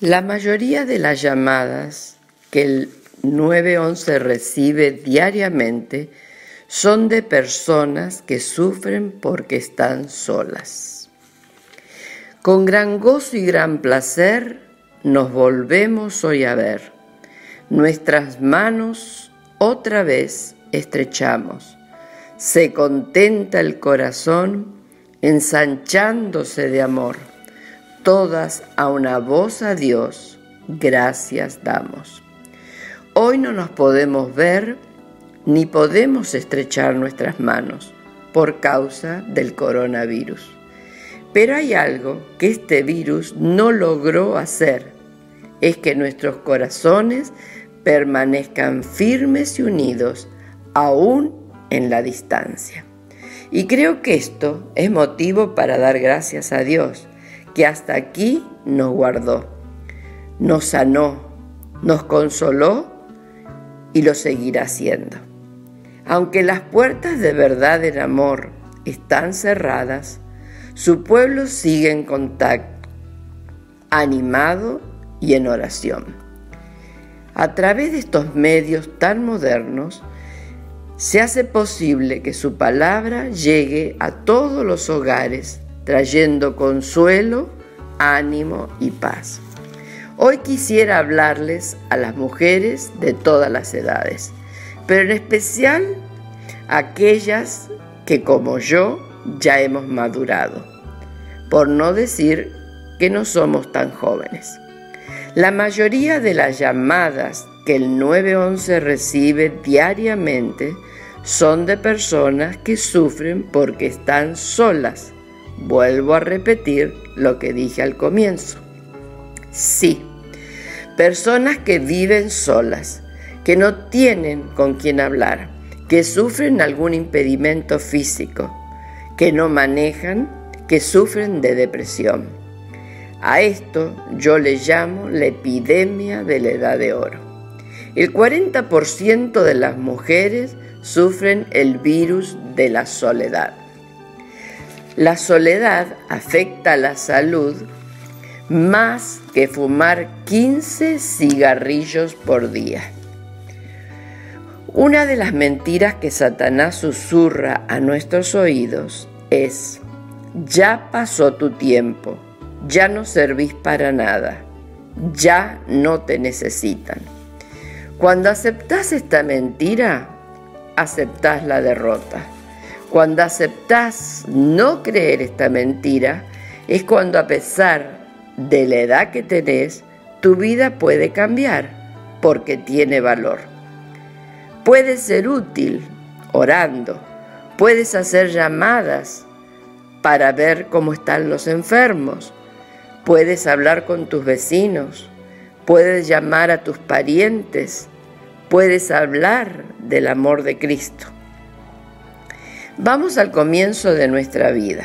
La mayoría de las llamadas que el 911 recibe diariamente son de personas que sufren porque están solas. Con gran gozo y gran placer nos volvemos hoy a ver. Nuestras manos otra vez estrechamos. Se contenta el corazón ensanchándose de amor. Todas a una voz a Dios, gracias damos. Hoy no nos podemos ver ni podemos estrechar nuestras manos por causa del coronavirus. Pero hay algo que este virus no logró hacer, es que nuestros corazones permanezcan firmes y unidos aún en la distancia. Y creo que esto es motivo para dar gracias a Dios, que hasta aquí nos guardó, nos sanó, nos consoló y lo seguirá haciendo. Aunque las puertas de verdad del amor están cerradas, su pueblo sigue en contacto, animado y en oración. A través de estos medios tan modernos, se hace posible que su palabra llegue a todos los hogares, trayendo consuelo, ánimo y paz. Hoy quisiera hablarles a las mujeres de todas las edades pero en especial aquellas que como yo ya hemos madurado, por no decir que no somos tan jóvenes. La mayoría de las llamadas que el 911 recibe diariamente son de personas que sufren porque están solas. Vuelvo a repetir lo que dije al comienzo. Sí, personas que viven solas, que no tienen con quién hablar, que sufren algún impedimento físico, que no manejan, que sufren de depresión. A esto yo le llamo la epidemia de la edad de oro. El 40% de las mujeres sufren el virus de la soledad. La soledad afecta la salud más que fumar 15 cigarrillos por día. Una de las mentiras que Satanás susurra a nuestros oídos es, ya pasó tu tiempo, ya no servís para nada, ya no te necesitan. Cuando aceptás esta mentira, aceptás la derrota. Cuando aceptás no creer esta mentira, es cuando a pesar de la edad que tenés, tu vida puede cambiar porque tiene valor. Puedes ser útil orando, puedes hacer llamadas para ver cómo están los enfermos, puedes hablar con tus vecinos, puedes llamar a tus parientes, puedes hablar del amor de Cristo. Vamos al comienzo de nuestra vida,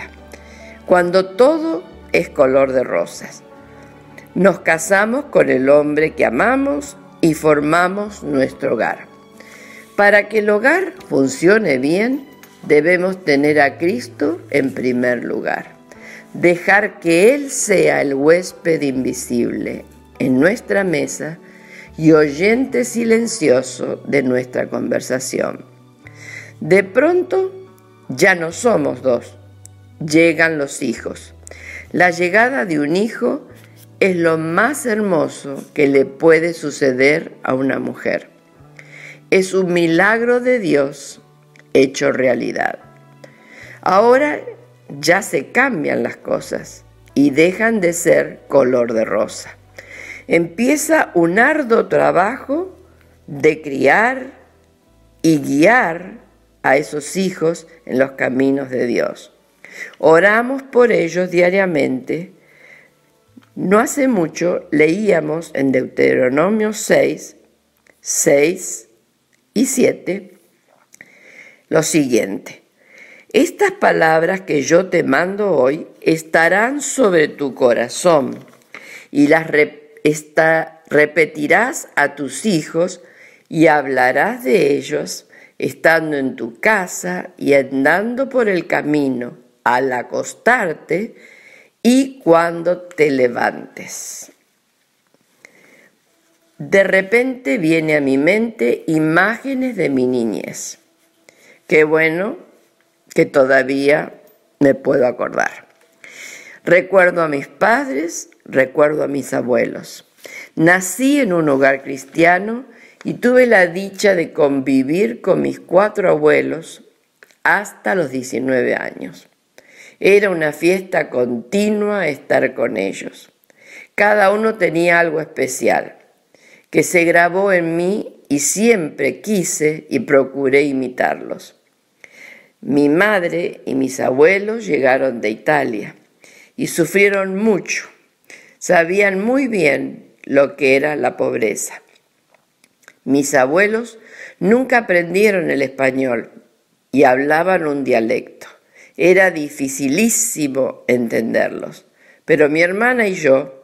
cuando todo es color de rosas. Nos casamos con el hombre que amamos y formamos nuestro hogar. Para que el hogar funcione bien, debemos tener a Cristo en primer lugar. Dejar que Él sea el huésped invisible en nuestra mesa y oyente silencioso de nuestra conversación. De pronto ya no somos dos, llegan los hijos. La llegada de un hijo es lo más hermoso que le puede suceder a una mujer es un milagro de Dios hecho realidad. Ahora ya se cambian las cosas y dejan de ser color de rosa. Empieza un arduo trabajo de criar y guiar a esos hijos en los caminos de Dios. Oramos por ellos diariamente. No hace mucho leíamos en Deuteronomio 6, 6 y 7 lo siguiente. Estas palabras que yo te mando hoy estarán sobre tu corazón y las repetirás a tus hijos y hablarás de ellos estando en tu casa y andando por el camino al acostarte y cuando te levantes. de repente viene a mi mente imágenes de mi niñez. Qué bueno que todavía me puedo acordar. Recuerdo a mis padres, recuerdo a mis abuelos. Nací en un hogar cristiano y tuve la dicha de convivir con mis cuatro abuelos hasta los 19 años. Era una fiesta continua estar con ellos. Cada uno tenía algo especial que se grabó en mí y siempre quise y procuré imitarlos. Mi madre y mis abuelos llegaron de Italia y sufrieron mucho. Sabían muy bien lo que era la pobreza. Mis abuelos nunca aprendieron el español y hablaban un dialecto. Era dificilísimo entenderlos, pero mi hermana y yo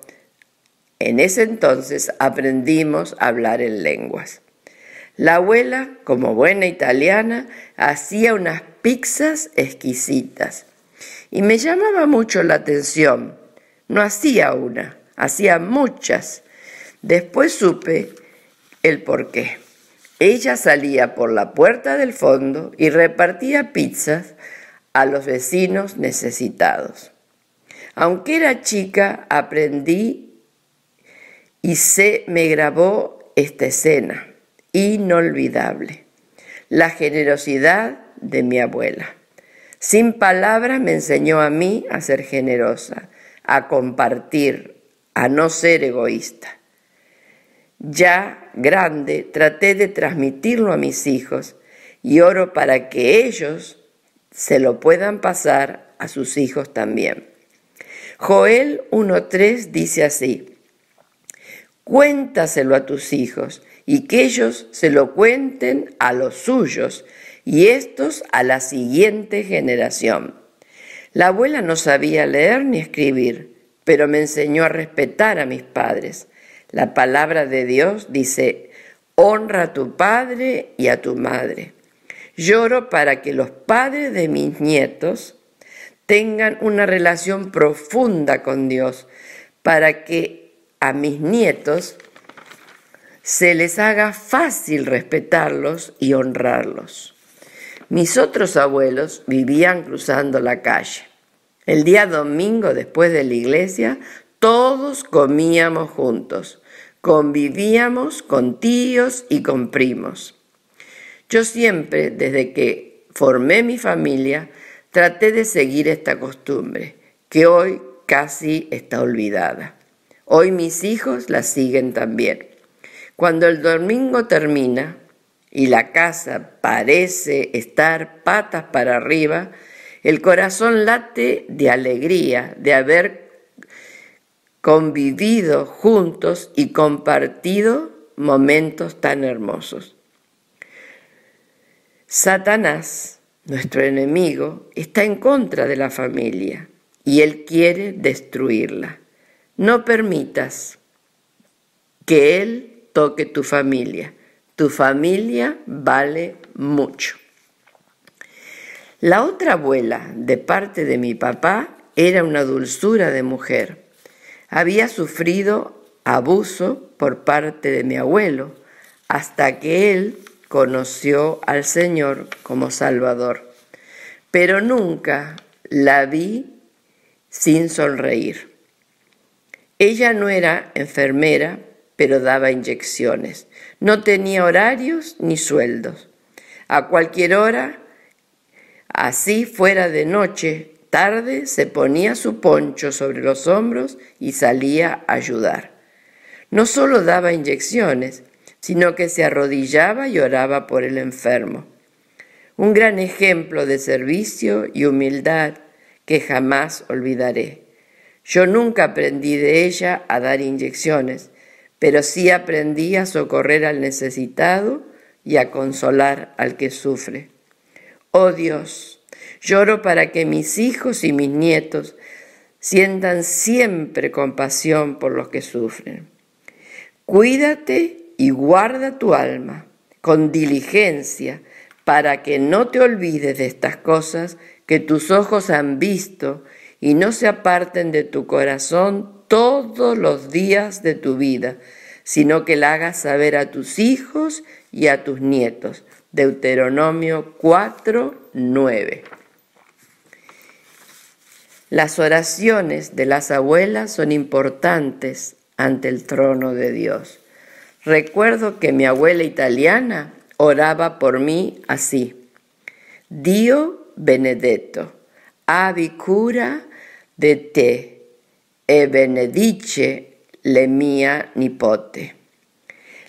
en ese entonces aprendimos a hablar en lenguas. La abuela, como buena italiana, hacía unas pizzas exquisitas y me llamaba mucho la atención. No hacía una, hacía muchas. Después supe el por qué. Ella salía por la puerta del fondo y repartía pizzas a los vecinos necesitados. Aunque era chica, aprendí y se me grabó esta escena inolvidable, la generosidad de mi abuela. Sin palabras me enseñó a mí a ser generosa, a compartir, a no ser egoísta. Ya grande traté de transmitirlo a mis hijos y oro para que ellos se lo puedan pasar a sus hijos también. Joel 1.3 dice así, cuéntaselo a tus hijos y que ellos se lo cuenten a los suyos y estos a la siguiente generación. La abuela no sabía leer ni escribir, pero me enseñó a respetar a mis padres. La palabra de Dios dice, honra a tu padre y a tu madre. Lloro para que los padres de mis nietos tengan una relación profunda con Dios, para que a mis nietos se les haga fácil respetarlos y honrarlos. Mis otros abuelos vivían cruzando la calle. El día domingo después de la iglesia, todos comíamos juntos, convivíamos con tíos y con primos. Yo siempre, desde que formé mi familia, traté de seguir esta costumbre, que hoy casi está olvidada. Hoy mis hijos la siguen también. Cuando el domingo termina y la casa parece estar patas para arriba, el corazón late de alegría de haber convivido juntos y compartido momentos tan hermosos. Satanás, nuestro enemigo, está en contra de la familia y él quiere destruirla. No permitas que él toque tu familia. Tu familia vale mucho. La otra abuela, de parte de mi papá, era una dulzura de mujer. Había sufrido abuso por parte de mi abuelo hasta que él conoció al Señor como Salvador. Pero nunca la vi sin sonreír. Ella no era enfermera, pero daba inyecciones. No tenía horarios ni sueldos. A cualquier hora, así fuera de noche, tarde, se ponía su poncho sobre los hombros y salía a ayudar. No solo daba inyecciones, sino que se arrodillaba y oraba por el enfermo. Un gran ejemplo de servicio y humildad que jamás olvidaré. Yo nunca aprendí de ella a dar inyecciones, pero sí aprendí a socorrer al necesitado y a consolar al que sufre. Oh Dios, lloro para que mis hijos y mis nietos sientan siempre compasión por los que sufren. Cuídate y guarda tu alma con diligencia para que no te olvides de estas cosas que tus ojos han visto y no se aparten de tu corazón todos los días de tu vida, sino que la hagas saber a tus hijos y a tus nietos. Deuteronomio 4, 9. Las oraciones de las abuelas son importantes ante el trono de Dios. Recuerdo que mi abuela italiana oraba por mí así. Dio benedetto, avi cura de te e benedice le mia nipote.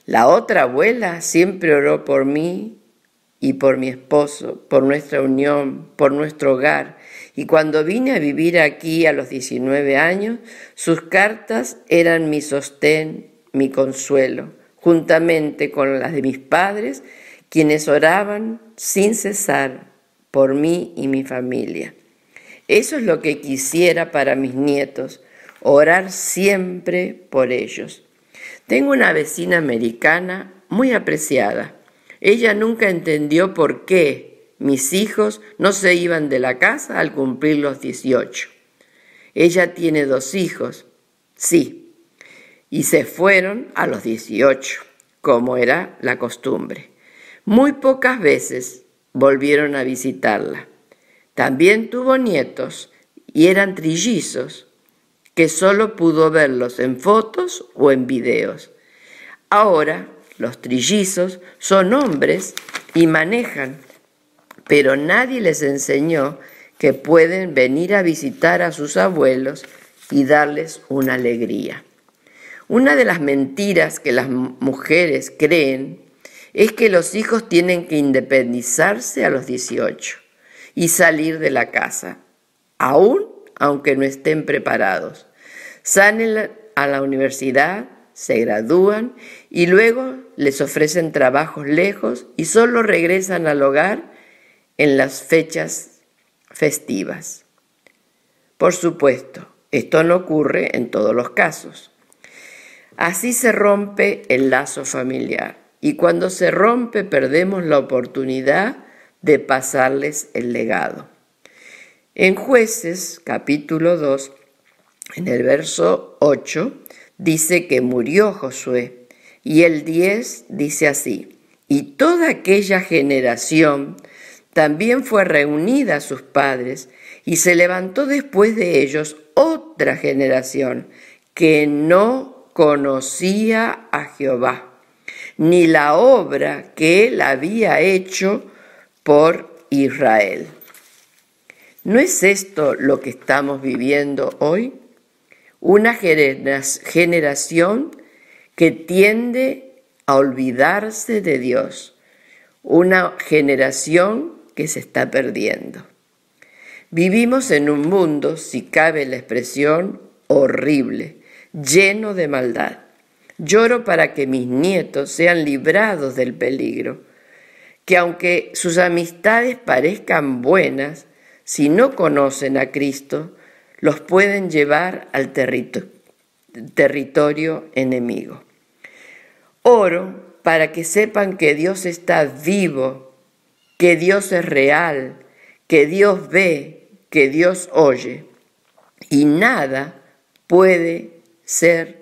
La otra abuela siempre oró por mí y por mi esposo, por nuestra unión, por nuestro hogar. Y cuando vine a vivir aquí a los 19 años, sus cartas eran mi sostén, mi consuelo, juntamente con las de mis padres, quienes oraban sin cesar por mí y mi familia. Eso es lo que quisiera para mis nietos, orar siempre por ellos. Tengo una vecina americana muy apreciada ella nunca entendió por qué mis hijos no se iban de la casa al cumplir los 18. Ella tiene dos hijos, sí, y se fueron a los 18, como era la costumbre. Muy pocas veces volvieron a visitarla. También tuvo nietos y eran trillizos, que solo pudo verlos en fotos o en videos. Ahora los trillizos son hombres y manejan, pero nadie les enseñó que pueden venir a visitar a sus abuelos y darles una alegría. Una de las mentiras que las mujeres creen es que los hijos tienen que independizarse a los 18 y salir de la casa, aún aunque no estén preparados. Salen a la universidad, se gradúan y luego les ofrecen trabajos lejos y solo regresan al hogar en las fechas festivas. Por supuesto, esto no ocurre en todos los casos. Así se rompe el lazo familiar y cuando se rompe perdemos la oportunidad de pasarles el legado. En jueces capítulo 2, en el verso 8, dice que murió Josué. Y el 10 dice así, y toda aquella generación también fue reunida a sus padres, y se levantó después de ellos otra generación que no conocía a Jehová, ni la obra que él había hecho por Israel. ¿No es esto lo que estamos viviendo hoy? Una generación que tiende a olvidarse de Dios, una generación que se está perdiendo. Vivimos en un mundo, si cabe la expresión, horrible, lleno de maldad. Lloro para que mis nietos sean librados del peligro, que aunque sus amistades parezcan buenas, si no conocen a Cristo, los pueden llevar al territorio enemigo. Oro para que sepan que Dios está vivo, que Dios es real, que Dios ve, que Dios oye y nada puede ser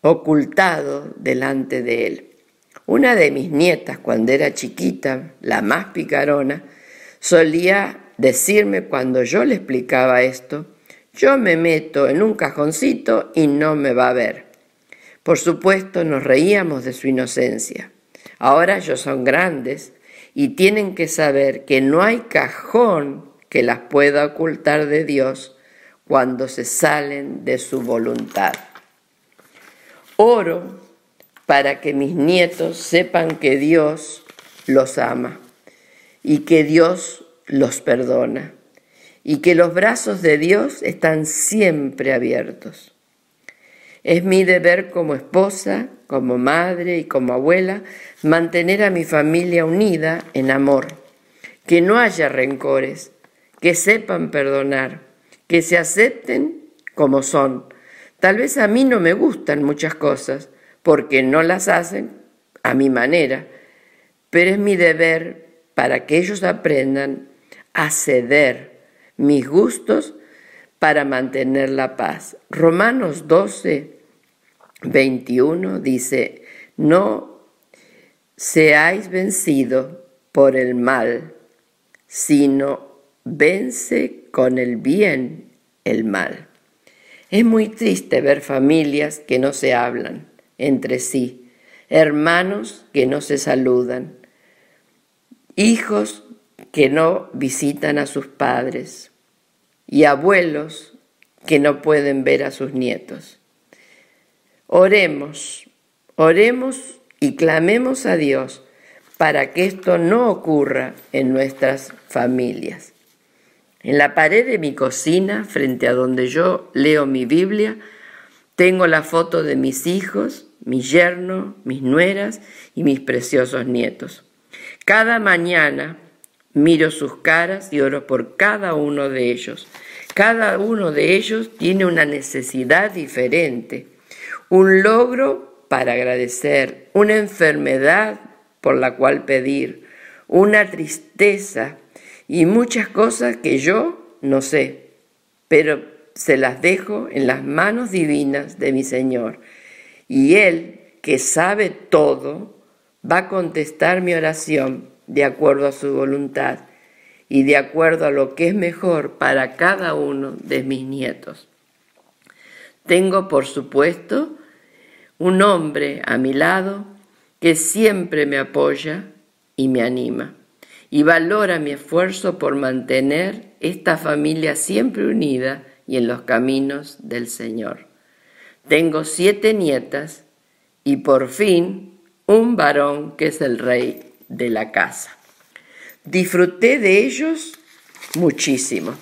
ocultado delante de Él. Una de mis nietas, cuando era chiquita, la más picarona, solía decirme cuando yo le explicaba esto, yo me meto en un cajoncito y no me va a ver. Por supuesto, nos reíamos de su inocencia. Ahora ellos son grandes y tienen que saber que no hay cajón que las pueda ocultar de Dios cuando se salen de su voluntad. Oro para que mis nietos sepan que Dios los ama y que Dios los perdona y que los brazos de Dios están siempre abiertos. Es mi deber como esposa, como madre y como abuela mantener a mi familia unida en amor, que no haya rencores, que sepan perdonar, que se acepten como son. Tal vez a mí no me gustan muchas cosas, porque no las hacen a mi manera, pero es mi deber para que ellos aprendan a ceder mis gustos para mantener la paz. Romanos 12, 21 dice, no seáis vencido por el mal, sino vence con el bien el mal. Es muy triste ver familias que no se hablan entre sí, hermanos que no se saludan, hijos que no visitan a sus padres y abuelos que no pueden ver a sus nietos. Oremos, oremos y clamemos a Dios para que esto no ocurra en nuestras familias. En la pared de mi cocina, frente a donde yo leo mi Biblia, tengo la foto de mis hijos, mi yerno, mis nueras y mis preciosos nietos. Cada mañana miro sus caras y oro por cada uno de ellos. Cada uno de ellos tiene una necesidad diferente, un logro para agradecer, una enfermedad por la cual pedir, una tristeza y muchas cosas que yo no sé, pero se las dejo en las manos divinas de mi Señor. Y Él, que sabe todo, va a contestar mi oración de acuerdo a su voluntad y de acuerdo a lo que es mejor para cada uno de mis nietos. Tengo, por supuesto, un hombre a mi lado que siempre me apoya y me anima y valora mi esfuerzo por mantener esta familia siempre unida y en los caminos del Señor. Tengo siete nietas y por fin un varón que es el rey de la casa. Disfruté de ellos muchísimo.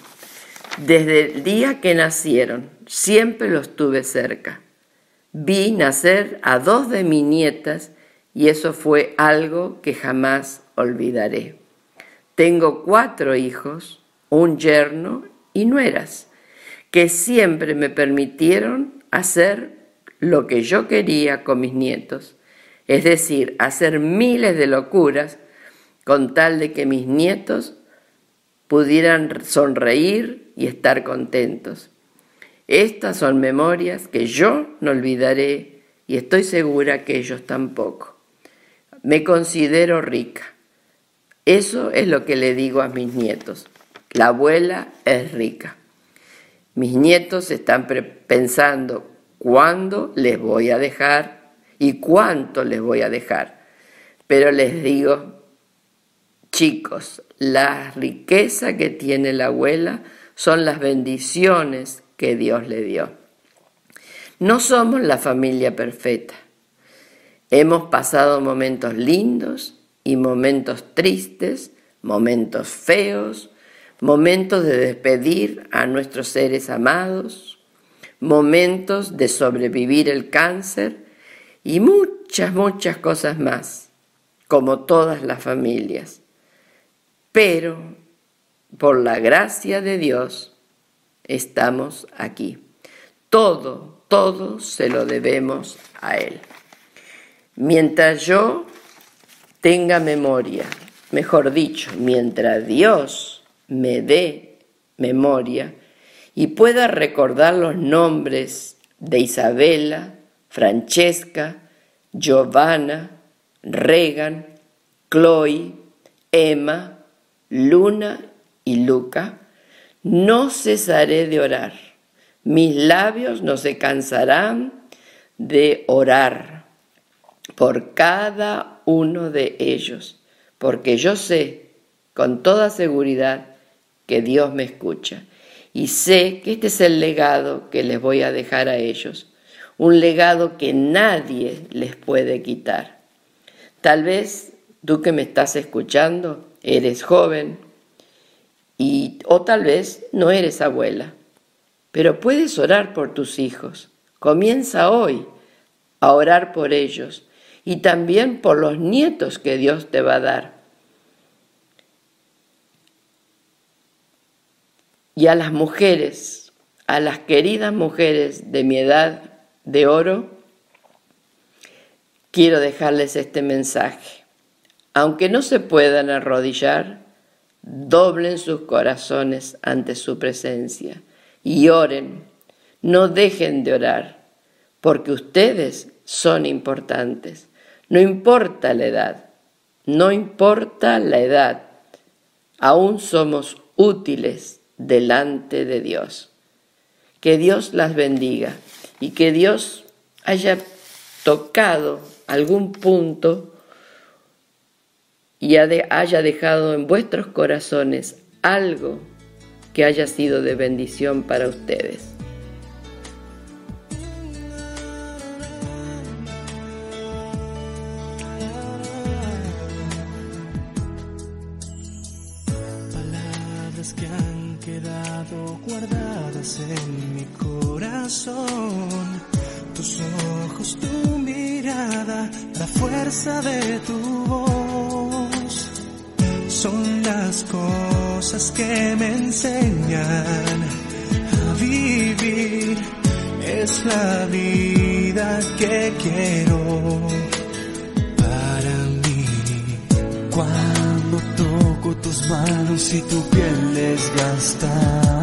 Desde el día que nacieron, siempre los tuve cerca. Vi nacer a dos de mis nietas y eso fue algo que jamás olvidaré. Tengo cuatro hijos, un yerno y nueras, que siempre me permitieron hacer lo que yo quería con mis nietos, es decir, hacer miles de locuras con tal de que mis nietos pudieran sonreír y estar contentos. Estas son memorias que yo no olvidaré y estoy segura que ellos tampoco. Me considero rica. Eso es lo que le digo a mis nietos. La abuela es rica. Mis nietos están pensando cuándo les voy a dejar y cuánto les voy a dejar. Pero les digo, chicos, la riqueza que tiene la abuela son las bendiciones que Dios le dio. No somos la familia perfecta. Hemos pasado momentos lindos y momentos tristes, momentos feos, momentos de despedir a nuestros seres amados, momentos de sobrevivir el cáncer y muchas, muchas cosas más, como todas las familias. Pero, por la gracia de Dios, estamos aquí. Todo, todo se lo debemos a Él. Mientras yo tenga memoria, mejor dicho, mientras Dios me dé memoria y pueda recordar los nombres de Isabela, Francesca, Giovanna, Regan, Chloe, Emma, Luna y Luca, no cesaré de orar. Mis labios no se cansarán de orar por cada uno de ellos, porque yo sé con toda seguridad que Dios me escucha y sé que este es el legado que les voy a dejar a ellos, un legado que nadie les puede quitar. Tal vez tú que me estás escuchando eres joven y o tal vez no eres abuela, pero puedes orar por tus hijos. Comienza hoy a orar por ellos y también por los nietos que Dios te va a dar. Y a las mujeres, a las queridas mujeres de mi edad de oro, quiero dejarles este mensaje. Aunque no se puedan arrodillar, doblen sus corazones ante su presencia y oren, no dejen de orar, porque ustedes son importantes. No importa la edad, no importa la edad, aún somos útiles delante de Dios. Que Dios las bendiga y que Dios haya tocado algún punto y haya dejado en vuestros corazones algo que haya sido de bendición para ustedes. Tus ojos, tu mirada, la fuerza de tu voz son las cosas que me enseñan a vivir. Es la vida que quiero para mí. Cuando toco tus manos y tu piel desgastada,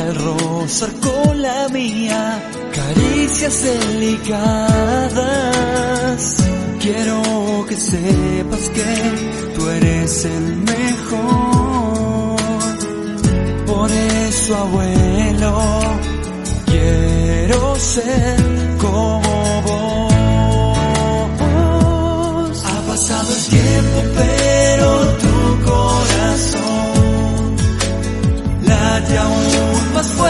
al rozar con la mía, caricias delicadas Quiero que sepas que tú eres el mejor. Por eso, abuelo, quiero ser como vos. Ha pasado el tiempo, pero tu corazón late aún más fuerte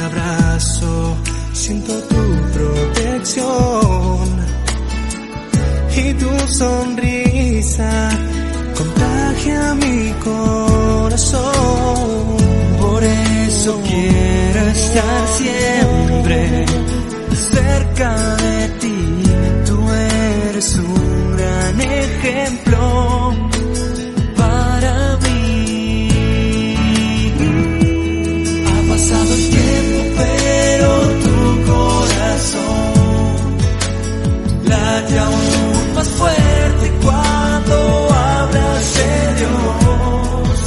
abrazo, siento tu protección y tu sonrisa contagia mi corazón. Por eso quiero estar siempre cerca de ti. Tú eres un gran ejemplo para mí. Ha pasado late aún más fuerte cuando hablas de Dios.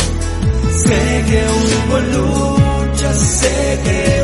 Sé que hubo lucha, sé que